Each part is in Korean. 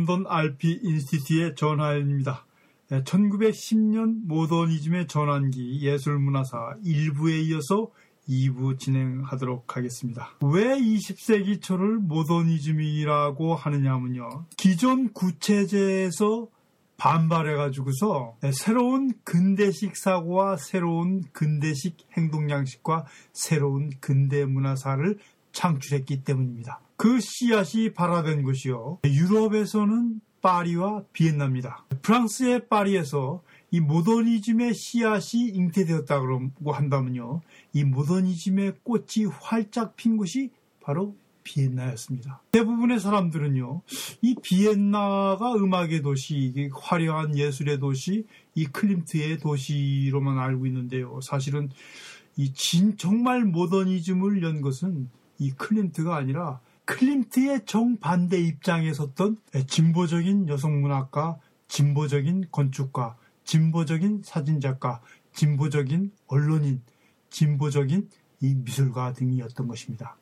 런던 RP 인스티튜트의 전하연입니다. 1910년 모더니즘의 전환기 예술문화사 1부에 이어서 2부 진행하도록 하겠습니다. 왜 20세기 초를 모더니즘이라고 하느냐면요. 기존 구체제에서 반발해가지고서 새로운 근대식 사고와 새로운 근대식 행동 양식과 새로운 근대 문화사를 창출했기 때문입니다. 그 씨앗이 발화된 곳이요. 유럽에서는 파리와 비엔나입니다. 프랑스의 파리에서 이 모더니즘의 씨앗이 잉태되었다고 한다면요. 이 모더니즘의 꽃이 활짝 핀 곳이 바로 비엔나였습니다. 대부분의 사람들은요, 이 비엔나가 음악의 도시, 화려한 예술의 도시, 이 클림트의 도시로만 알고 있는데요. 사실은 이 진, 정말 모더니즘을 연 것은 이 클림트가 아니라 클림트의 정반대 입장에 섰던 진보적인 여성 문학가, 진보적인 건축가, 진보적인 사진작가, 진보적인 언론인, 진보적인 이 미술가 등이었던 것입니다.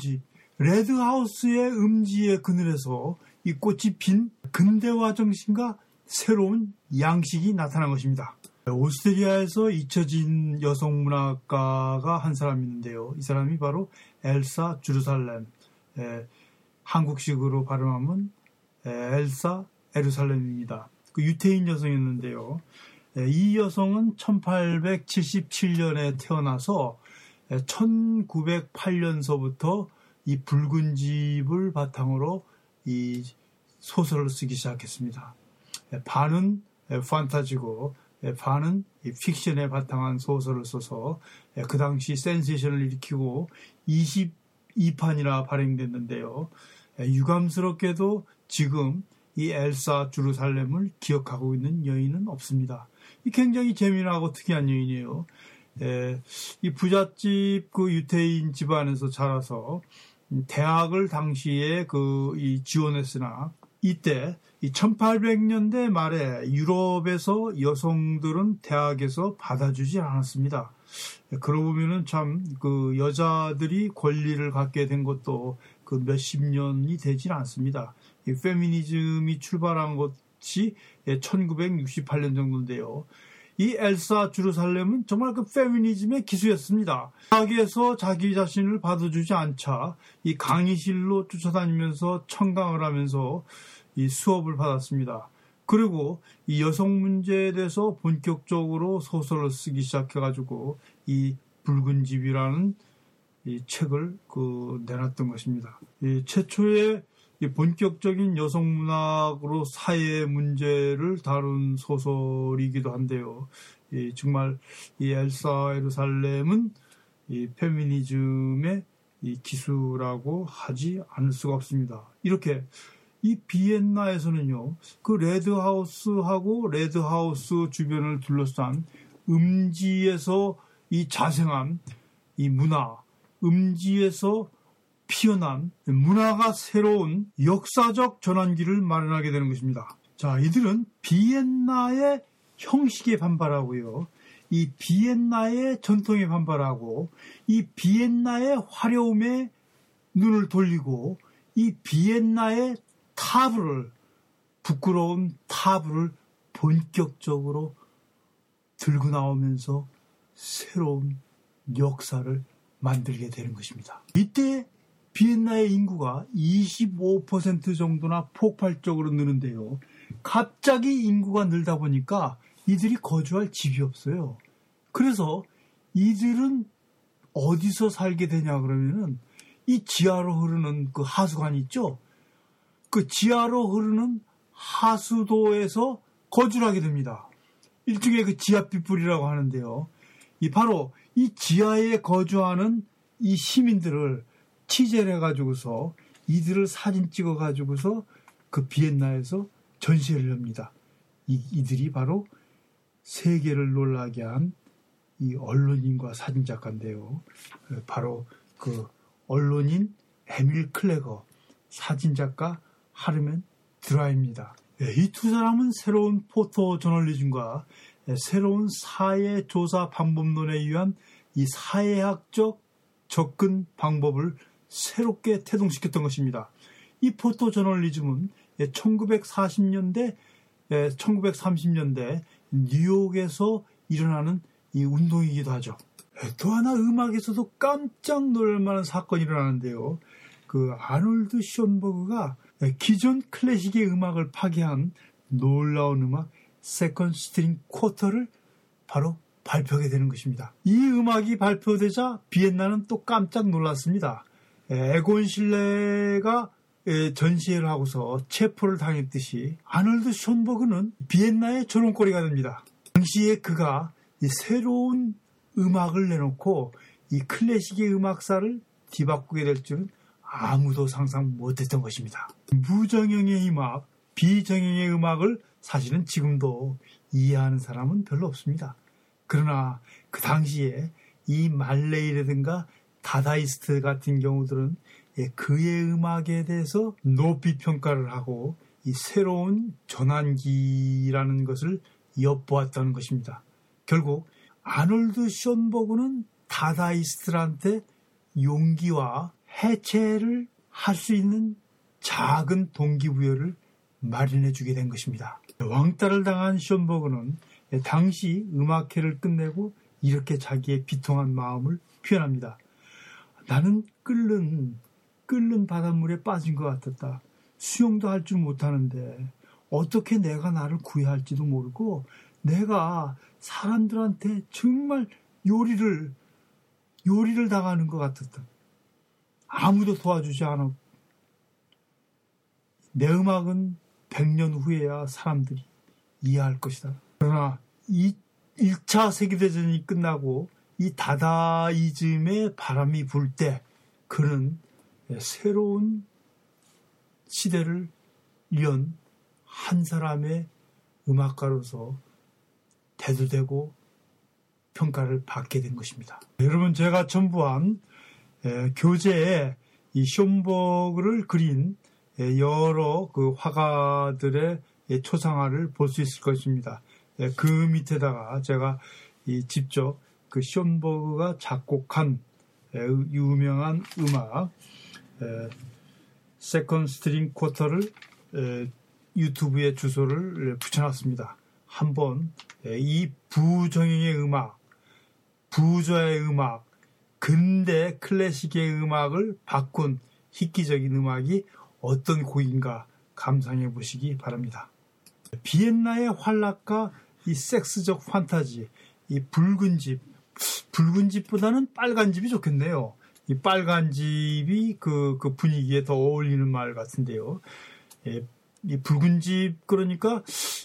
집, 레드하우스의 음지의 그늘에서 이 꽃이 핀 근대화 정신과 새로운 양식이 나타난 것입니다. 오스트리아에서 잊혀진 여성 문학가가 한 사람 있는데요. 이 사람이 바로 엘사 주루살렘. 에, 한국식으로 발음하면 에, 엘사 에루살렘입니다. 그 유태인 여성이었는데요. 에, 이 여성은 1877년에 태어나서 1908년서부터 이 붉은 집을 바탕으로 이 소설을 쓰기 시작했습니다. 반은 판타지고 반은 픽션에 바탕한 소설을 써서 그 당시 센세이션을 일으키고 22판이나 발행됐는데요. 유감스럽게도 지금 이 엘사 주루살렘을 기억하고 있는 여인은 없습니다. 굉장히 재미나고 특이한 여인이에요. 이 부잣집 그 유태인 집안에서 자라서 대학을 당시에 그 지원했으나 이때 이 1800년대 말에 유럽에서 여성들은 대학에서 받아주지 않았습니다. 그러고 보면은 참 그 여자들이 권리를 갖게 된 것도 그 몇십 년이 되질 않습니다. 이 페미니즘이 출발한 것이 1968년 정도인데요. 이 엘사 주루살렘은 정말 그 페미니즘의 기수였습니다. 대학에서 자기 자신을 받아주지 않자 이 강의실로 쫓아다니면서 청강을 하면서 이 수업을 받았습니다. 그리고 이 여성 문제에 대해서 본격적으로 소설을 쓰기 시작해가지고 이 붉은 집이라는 이 책을 그 내놨던 것입니다. 이 최초의 이 본격적인 여성 문학으로 사회 문제를 다룬 소설이기도 한데요. 이 정말 이 엘사 에르살렘은 이 페미니즘의 이 기수라고 하지 않을 수가 없습니다. 이렇게 이 비엔나에서는요, 그 red house하고 red house 주변을 둘러싼 음지에서 이 자생한 이 문화, 음지에서 피어난 문화가 새로운 역사적 전환기를 마련하게 되는 것입니다. 자, 이들은 비엔나의 형식에 반발하고요. 이 비엔나의 전통에 반발하고 이 비엔나의 화려움에 눈을 돌리고 이 비엔나의 타브를 부끄러운 타브를 본격적으로 들고 나오면서 새로운 역사를 만들게 되는 것입니다. 이때 비엔나의 인구가 25% 정도나 폭발적으로 느는데요. 갑자기 인구가 늘다 보니까 이들이 거주할 집이 없어요. 그래서 이들은 어디서 살게 되냐 그러면은 이 지하로 흐르는 그 하수관 있죠? 그 지하로 흐르는 하수도에서 거주를 하게 됩니다. 일종의 그 지하빛불이라고 하는데요. 이 바로 이 지하에 거주하는 이 시민들을 취재를 해가지고서 이들을 사진 찍어가지고서 그 비엔나에서 전시회를 합니다. 이, 이들이 바로 세계를 놀라게 한 이 언론인과 사진작가인데요. 바로 그 언론인 에밀 클레거, 사진작가 하르멘 드라입니다. 예, 이두 사람은 새로운 포토 저널리즘과 새로운 사회 조사 방법론에 의한 이 사회학적 접근 방법을 새롭게 태동시켰던 것입니다. 이 포토 저널리즘은 1940년대, 1930년대 뉴욕에서 일어나는 이 운동이기도 하죠. 또 하나 음악에서도 깜짝 놀랄 만한 사건이 일어나는데요. 그 아놀드 쇼버그가 기존 클래식의 음악을 파괴한 놀라운 음악 Second String Quartet를 바로 발표하게 되는 것입니다. 이 음악이 발표되자 비엔나는 또 깜짝 놀랐습니다. 에곤 실레가 전시회를 하고서 체포를 당했듯이 아놀드 쇼버그는 비엔나의 조롱거리가 됩니다. 당시에 그가 새로운 음악을 내놓고 이 클래식의 음악사를 뒤바꾸게 될 줄은 아무도 상상 못했던 것입니다. 무정형의 음악, 비정형의 음악을 사실은 지금도 이해하는 사람은 별로 없습니다. 그러나 그 당시에 이 말레이라든가 다다이스트 같은 경우들은 예, 그의 음악에 대해서 높이 평가를 하고 이 새로운 전환기라는 것을 엿보았다는 것입니다. 결국 아놀드 쇼버그는 다다이스트한테 용기와 해체를 할 수 있는 작은 동기부여를 마련해 주게 된 것입니다. 왕따를 당한 쇼버그는 당시 음악회를 끝내고 이렇게 자기의 비통한 마음을 표현합니다. 나는 끓는 끓는 바닷물에 빠진 것 같았다. 수영도 할 줄 못하는데 어떻게 내가 나를 구해야 할지도 모르고 내가 사람들한테 정말 요리를 요리를 당하는 것 같았다. 아무도 도와주지 않아. 내 음악은 100년 후에야 사람들이 이해할 것이다. 그러나 이 1차 세계대전이 끝나고 이 다다이즘의 바람이 불 때 그는 새로운 시대를 연 한 사람의 음악가로서 대두되고 평가를 받게 된 것입니다. 여러분 제가 첨부한 교재에 이 숀버그를 그린 여러 그 화가들의 초상화를 볼 수 있을 것입니다. 그 밑에다가 제가 직접 그 숀버그가 작곡한 유명한 음악 Second String Quartet를 유튜브에 주소를 붙여놨습니다. 한번 이 무정형의 음악, 무조의 음악, 근대 클래식의 음악을 바꾼 획기적인 음악이 어떤 곡인가 감상해 보시기 바랍니다. 비엔나의 환락과 이 섹스적 판타지, 이 붉은 집, 붉은 집보다는 빨간 집이 좋겠네요. 이 빨간 집이 그, 그 분위기에 더 어울리는 말 같은데요. 예, 이 붉은 집 그러니까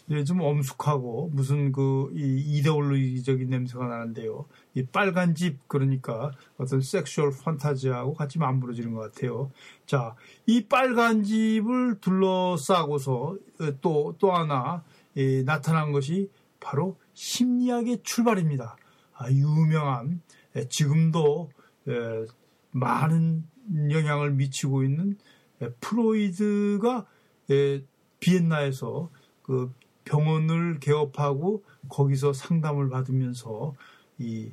예, 좀 엄숙하고 무슨 그 이데올로기적인 냄새가 나는데요. 이 빨간 집 그러니까 어떤 sexual 판타지하고 같이 맞물려지는 것 같아요. 자, 이 빨간 집을 둘러싸고서 또또 또 하나 예, 나타난 것이 바로 심리학의 출발입니다. 아, 유명한 예, 지금도 예, 많은 영향을 미치고 있는 예, 프로이드가 예, 비엔나에서 그 병원을 개업하고 거기서 상담을 받으면서 이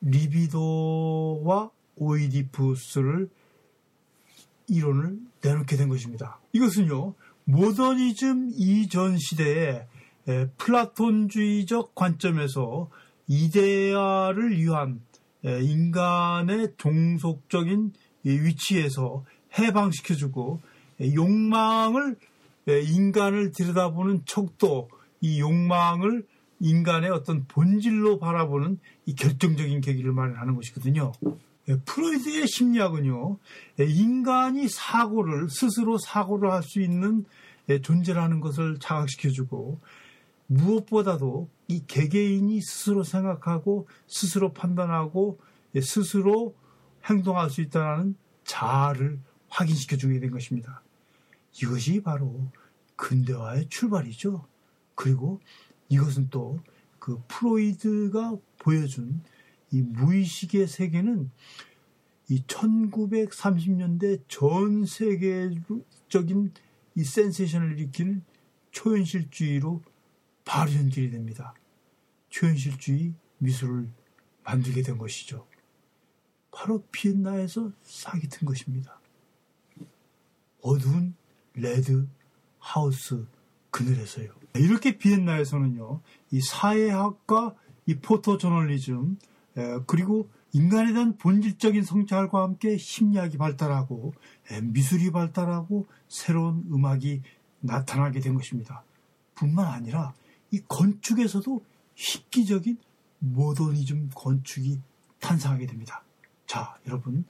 리비도와 오이디푸스를 이론을 내놓게 된 것입니다. 이것은요, 모더니즘 이전 시대에 플라톤주의적 관점에서 이데아를 위한 인간의 종속적인 위치에서 해방시켜주고 욕망을 인간을 들여다보는 척도 이 욕망을 인간의 어떤 본질로 바라보는 이 결정적인 계기를 마련하는 것이거든요. 프로이드의 심리학은요, 인간이 사고를, 스스로 사고를 할 수 있는 존재라는 것을 자각시켜주고, 무엇보다도 이 개개인이 스스로 생각하고, 스스로 판단하고, 스스로 행동할 수 있다는 자아를 확인시켜주게 된 것입니다. 이것이 바로 근대화의 출발이죠. 그리고 이것은 또 그 프로이드가 보여준 이 무의식의 세계는 이 1930년대 전 세계적인 이 센세이션을 일으키는 초현실주의로 바로 연결이 됩니다. 초현실주의 미술을 만들게 된 것이죠. 바로 비엔나에서 싹이 튼 것입니다. 어두운 red house 그늘에서요. 이렇게 비엔나에서는요, 이 사회학과 이 포토 저널리즘, 그리고 인간에 대한 본질적인 성찰과 함께 심리학이 발달하고 미술이 발달하고 새로운 음악이 나타나게 된 것입니다. 뿐만 아니라 이 건축에서도 획기적인 모더니즘 건축이 탄생하게 됩니다. 자, 여러분,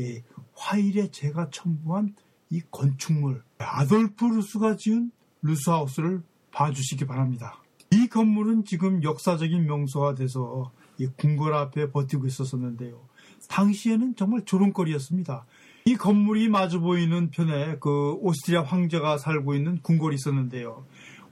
예, 화일에 제가 첨부한 이 건축물 아돌프 루스가 지은 루스하우스를 봐주시기 바랍니다. 이 건물은 지금 역사적인 명소가 돼서 이 궁궐 앞에 버티고 있었었는데요. 당시에는 정말 조롱거리였습니다. 이 건물이 마주 보이는 편에 그 오스트리아 황제가 살고 있는 궁궐이 있었는데요.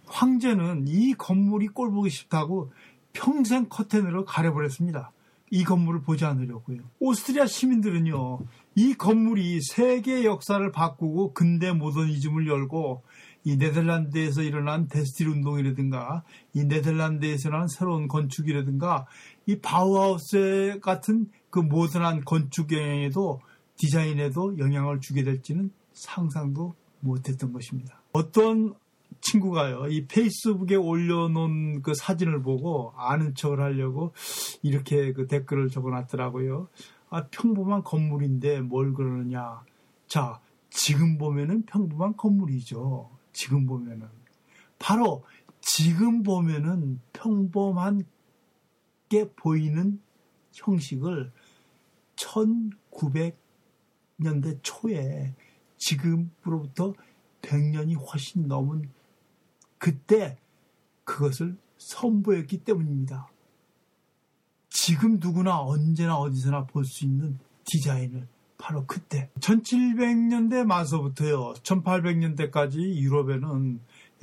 황제는 이 건물이 꼴보기 싫다고 평생 커튼으로 가려버렸습니다. 이 건물을 보지 않으려고요. 오스트리아 시민들은요, 이 건물이 세계 역사를 바꾸고 근대 모더니즘을 열고 이 네덜란드에서 일어난 데스틸 운동이라든가 이 네덜란드에서 일어난 새로운 건축이라든가 이 바우하우스 같은 그 모던한 건축 영향에도 디자인에도 영향을 주게 될지는 상상도 못했던 것입니다. 어떤 친구가요, 이 페이스북에 올려놓은 그 사진을 보고 아는 척을 하려고 이렇게 그 댓글을 적어놨더라고요. 아, 평범한 건물인데 뭘 그러느냐. 자, 지금 보면은 평범한 건물이죠. 지금 보면은. 바로 지금 보면은 평범한 게 보이는 형식을 1900년대 초에 지금으로부터 100년이 훨씬 넘은 그때 그것을 선보였기 때문입니다. 지금 누구나 언제나 어디서나 볼 수 있는 디자인을 바로 그때 1700년대 말서부터요 1800년대까지 유럽에는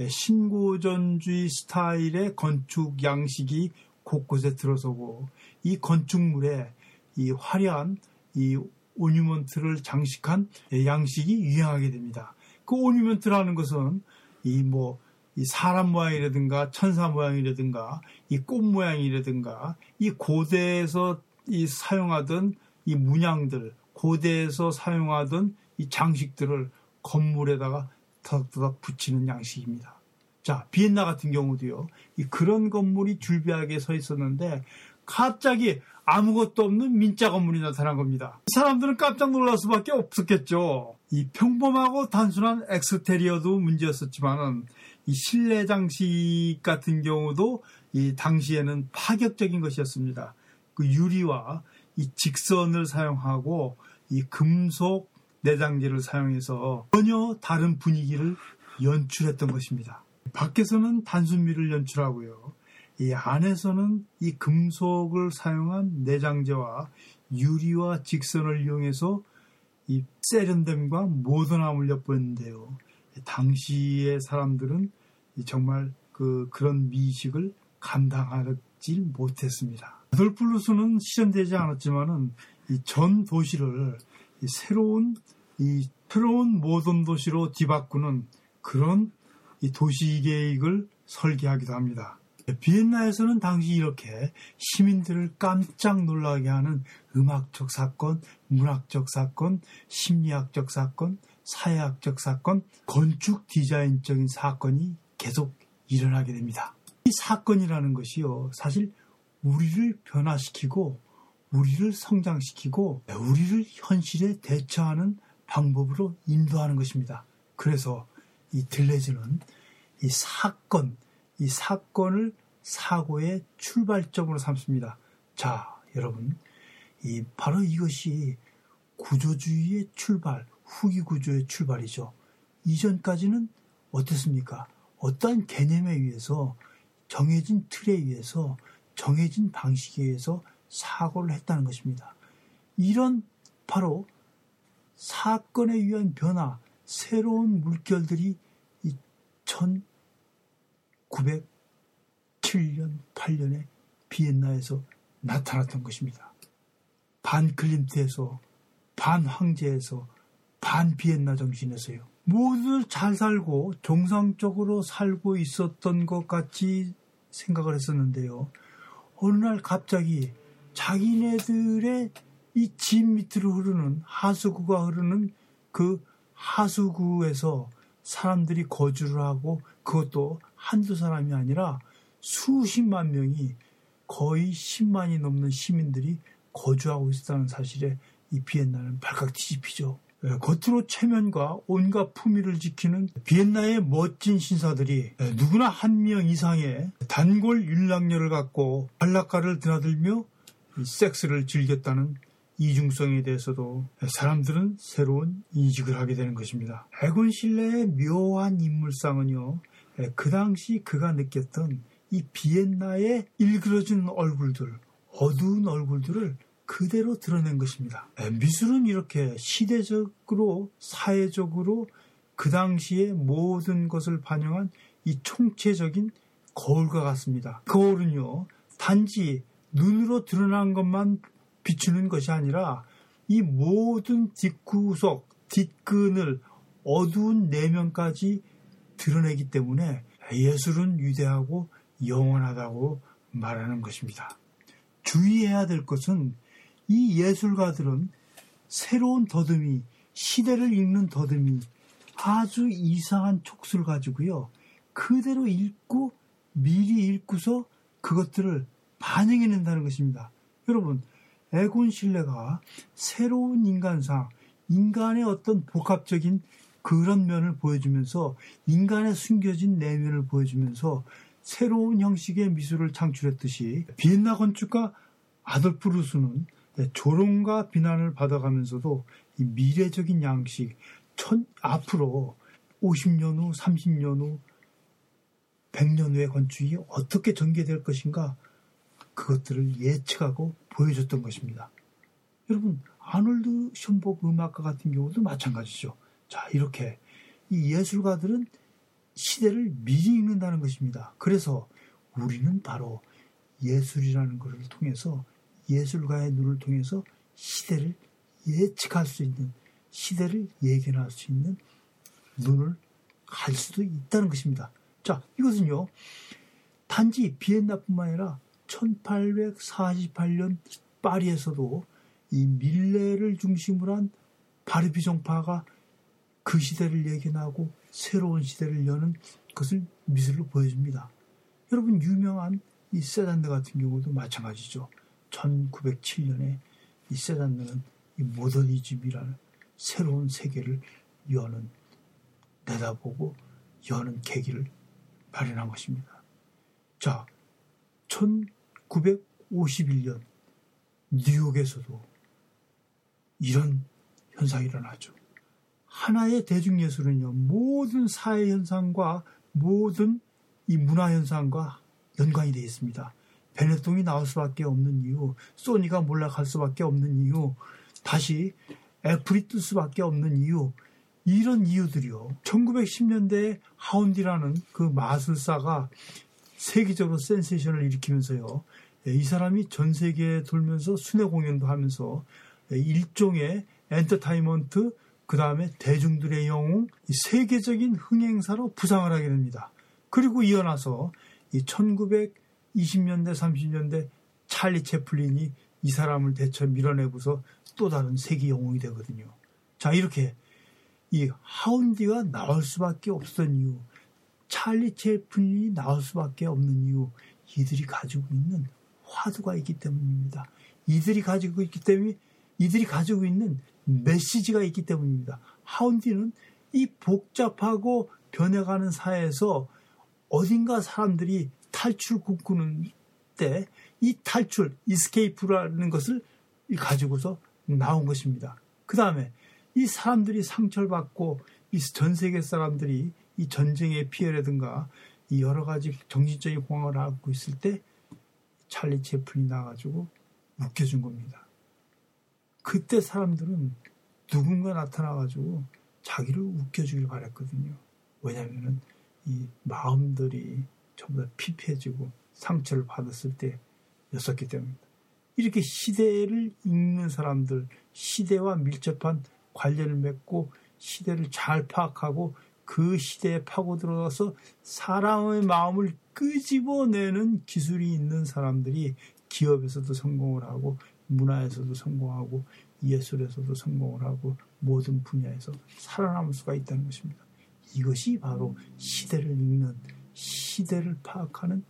신고전주의 스타일의 건축 양식이 곳곳에 들어서고 이 건축물에 이 화려한 이 ornament를 장식한 양식이 유행하게 됩니다. 그 ornament라는 것은 이 뭐 이 사람 모양이라든가 천사 모양이라든가 이 꽃 모양이라든가 이 고대에서 이 사용하던 이 문양들 고대에서 사용하던 이 장식들을 건물에다가 더덕더덕 붙이는 양식입니다. 자, 비엔나 같은 경우도요. 이 그런 건물이 줄비하게 서 있었는데 갑자기 아무것도 없는 민자 건물이 나타난 겁니다. 사람들은 깜짝 놀랄 수밖에 없었겠죠. 이 평범하고 단순한 엑스테리어도 문제였었지만은 이 실내 장식 같은 경우도 이 당시에는 파격적인 것이었습니다. 그 유리와 이 직선을 사용하고 이 금속 내장재를 사용해서 전혀 다른 분위기를 연출했던 것입니다. 밖에서는 단순미를 연출하고요. 이 안에서는 이 금속을 사용한 내장재와 유리와 직선을 이용해서 이 세련됨과 모던함을 엿보였는데요. 당시의 사람들은 정말 그 그런 미식을 감당하지 못했습니다. 아돌플루스는 실현되지 않았지만은 이 전 도시를 이 새로운 이 새로운 모던 도시로 뒤바꾸는 그런 이 도시 계획을 설계하기도 합니다. 비엔나에서는 당시 이렇게 시민들을 깜짝 놀라게 하는 음악적 사건, 문학적 사건, 심리학적 사건, 사회학적 사건, 건축 디자인적인 사건이 계속 일어나게 됩니다. 이 사건이라는 것이요, 사실 우리를 변화시키고, 우리를 성장시키고, 우리를 현실에 대처하는 방법으로 인도하는 것입니다. 그래서 이 들레즈는 이 사건, 이 사건을 사고의 출발점으로 삼습니다. 자, 여러분, 이 바로 이것이 구조주의의 출발, 후기 구조의 출발이죠. 이전까지는 어땠습니까? 어떠한 개념에 의해서 정해진 틀에 의해서 정해진 방식에 의해서 사고를 했다는 것입니다. 이런 바로 사건에 의한 변화, 새로운 물결들이 1907년, 8년에 비엔나에서 나타났던 것입니다. 반 클림트에서, 반 황제에서, 반 비엔나 정신에서요. 모두 잘 살고 정상적으로 살고 있었던 것 같이 생각을 했었는데요. 어느 날 갑자기 자기네들의 이 집 밑으로 흐르는 하수구가 흐르는 그 하수구에서 사람들이 거주를 하고 그것도 한두 사람이 아니라 수십만 명이 거의 10만이 넘는 시민들이 거주하고 있었다는 사실에 이 비엔나는 발칵 뒤집히죠. 예, 겉으로 체면과 온갖 품위를 지키는 비엔나의 멋진 신사들이 예, 누구나 한 명 이상의 단골 율락녀를 갖고 발락가를 드나들며 섹스를 즐겼다는 이중성에 대해서도 사람들은 새로운 인식을 하게 되는 것입니다. 에곤 실레의 묘한 인물상은요, 예, 그 당시 그가 느꼈던 이 비엔나의 일그러진 얼굴들, 어두운 얼굴들을 그대로 드러낸 것입니다. 예, 미술은 이렇게 시대적으로, 사회적으로 그 당시의 모든 것을 반영한 이 총체적인 거울과 같습니다. 거울은요, 단지 눈으로 드러난 것만 비추는 것이 아니라 이 모든 뒷구석, 뒷근을 어두운 내면까지 드러내기 때문에 예술은 위대하고 영원하다고 말하는 것입니다. 주의해야 될 것은 이 예술가들은 새로운 더듬이, 시대를 읽는 더듬이, 아주 이상한 촉수를 가지고요. 그대로 읽고 미리 읽고서 그것들을 반영해낸다는 것입니다. 여러분, 에곤 실레가 새로운 인간상, 인간의 어떤 복합적인 그런 면을 보여주면서 인간의 숨겨진 내면을 보여주면서 새로운 형식의 미술을 창출했듯이 비엔나 건축가 아돌프 루스는 조롱과 비난을 받아가면서도 이 미래적인 양식, 천, 앞으로 50년 후, 30년 후, 100년 후의 건축이 어떻게 전개될 것인가 그것들을 예측하고 보여줬던 것입니다. 여러분 아놀드 션복 음악가 같은 경우도 마찬가지죠. 자 이렇게 이 예술가들은 시대를 미리 읽는다는 것입니다. 그래서 우리는 바로 예술이라는 것을 통해서 예술가의 눈을 통해서 시대를 예측할 수 있는 시대를 예견할 수 있는 눈을 갈 수도 있다는 것입니다. 자, 이것은요, 단지 비엔나뿐만 아니라 1848년 파리에서도 이 밀레를 중심으로 한 바르비 종파가 그 시대를 예견하고 새로운 시대를 여는 것을 미술로 보여줍니다. 여러분 유명한 이 세단드 같은 경우도 마찬가지죠. 1907년에 이 세단드는 이 모더니즘이라는 새로운 세계를 여는 내다보고 여는 계기를 마련한 것입니다. 자, 1951년 뉴욕에서도 이런 현상이 일어나죠. 하나의 대중예술은요, 모든 사회 현상과 모든 이 문화 현상과 연관이 되어 있습니다. 베네통이 나올 수밖에 없는 이유, 소니가 몰락할 수밖에 없는 이유, 다시 애플이 뜰 수밖에 없는 이유, 이런 이유들이요. 1910년대에 후디니라는 그 마술사가 세계적으로 센세이션을 일으키면서요. 예, 이 사람이 전 세계에 돌면서 순회 공연도 하면서 예, 일종의 entertainment 그 다음에 대중들의 영웅 세계적인 흥행사로 부상을 하게 됩니다. 그리고 이어나서 이 1920년대 30년대 찰리 채플린이 이 사람을 대처 밀어내고서 또 다른 세계 영웅이 되거든요. 자 이렇게 이 하운디가 나올 수밖에 없었던 이유 찰리 채플린이 나올 수밖에 없는 이유 이들이 가지고 있는 화두가 있기 때문입니다. 이들이 가지고 있기 때문에 이들이 가지고 있는 메시지가 있기 때문입니다. 하운디는 이 복잡하고 변해가는 사회에서 어딘가 사람들이 탈출 꿈꾸는 때 이 탈출, 이스케이프라는 것을 가지고서 나온 것입니다. 그 다음에 이 사람들이 상처를 받고 이 전 세계 사람들이 이 전쟁의 피해라든가 이 여러 가지 정신적인 공황을 앓고 있을 때 찰리 채플이 나가지고 웃겨준 겁니다. 그때 사람들은 누군가 나타나가지고 자기를 웃겨주길 바랬거든요. 왜냐면은 이 마음들이 전부 다 피폐해지고 상처를 받았을 때 였었기 때문입니다. 이렇게 시대를 읽는 사람들, 시대와 밀접한 관련을 맺고 시대를 잘 파악하고 그 시대에 파고들어서 사람의 마음을 끄집어내는 기술이 있는 사람들이 기업에서도 성공을 하고 문화에서도 성공하고 예술에서도 성공을 하고 모든 분야에서 살아남을 수가 있다는 것입니다. 이것이 바로 시대를 읽는 시대를 파악하는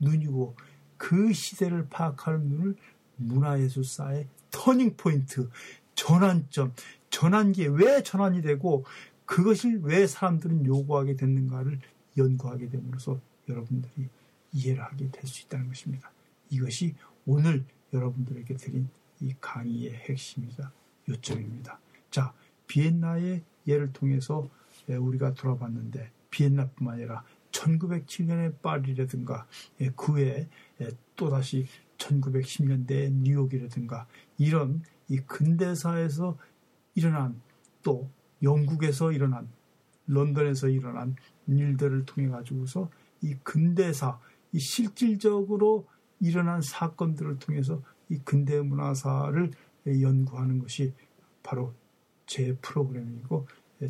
눈이고 그 시대를 파악하는 눈을 문화예술사의 터닝 포인트, 전환점, 전환기에 왜 전환이 되고 그것을 왜 사람들은 요구하게 됐는가를 연구하게 됨으로써 여러분들이 이해를 하게 될 수 있다는 것입니다. 이것이 오늘 여러분들에게 드린 이 강의의 핵심이자 요점입니다. 자, 비엔나의 예를 통해서 우리가 돌아봤는데 비엔나뿐만 아니라 1907년의 파리라든가 예, 그 외에 예, 또다시 1910년대 뉴욕이라든가 이런 이 근대사에서 일어난 또 영국에서 일어난 런던에서 일어난 일들을 통해 가지고서 이 근대사 이 실질적으로 일어난 사건들을 통해서 이 근대 문화사를 연구하는 것이 바로 제 프로그램이고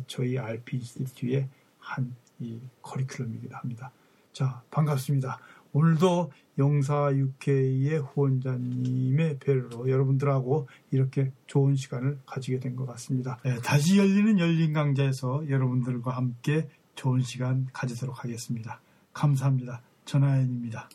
저희 RPG 뒤에 한 이 커리큘럼이기도 합니다. 자, 반갑습니다. 오늘도 영사 UK의 후원자님의 배려로 여러분들하고 이렇게 좋은 시간을 가지게 된 것 같습니다. 네, 다시 열리는 열린 강좌에서 여러분들과 함께 좋은 시간 가지도록 하겠습니다. 감사합니다. 전하연입니다.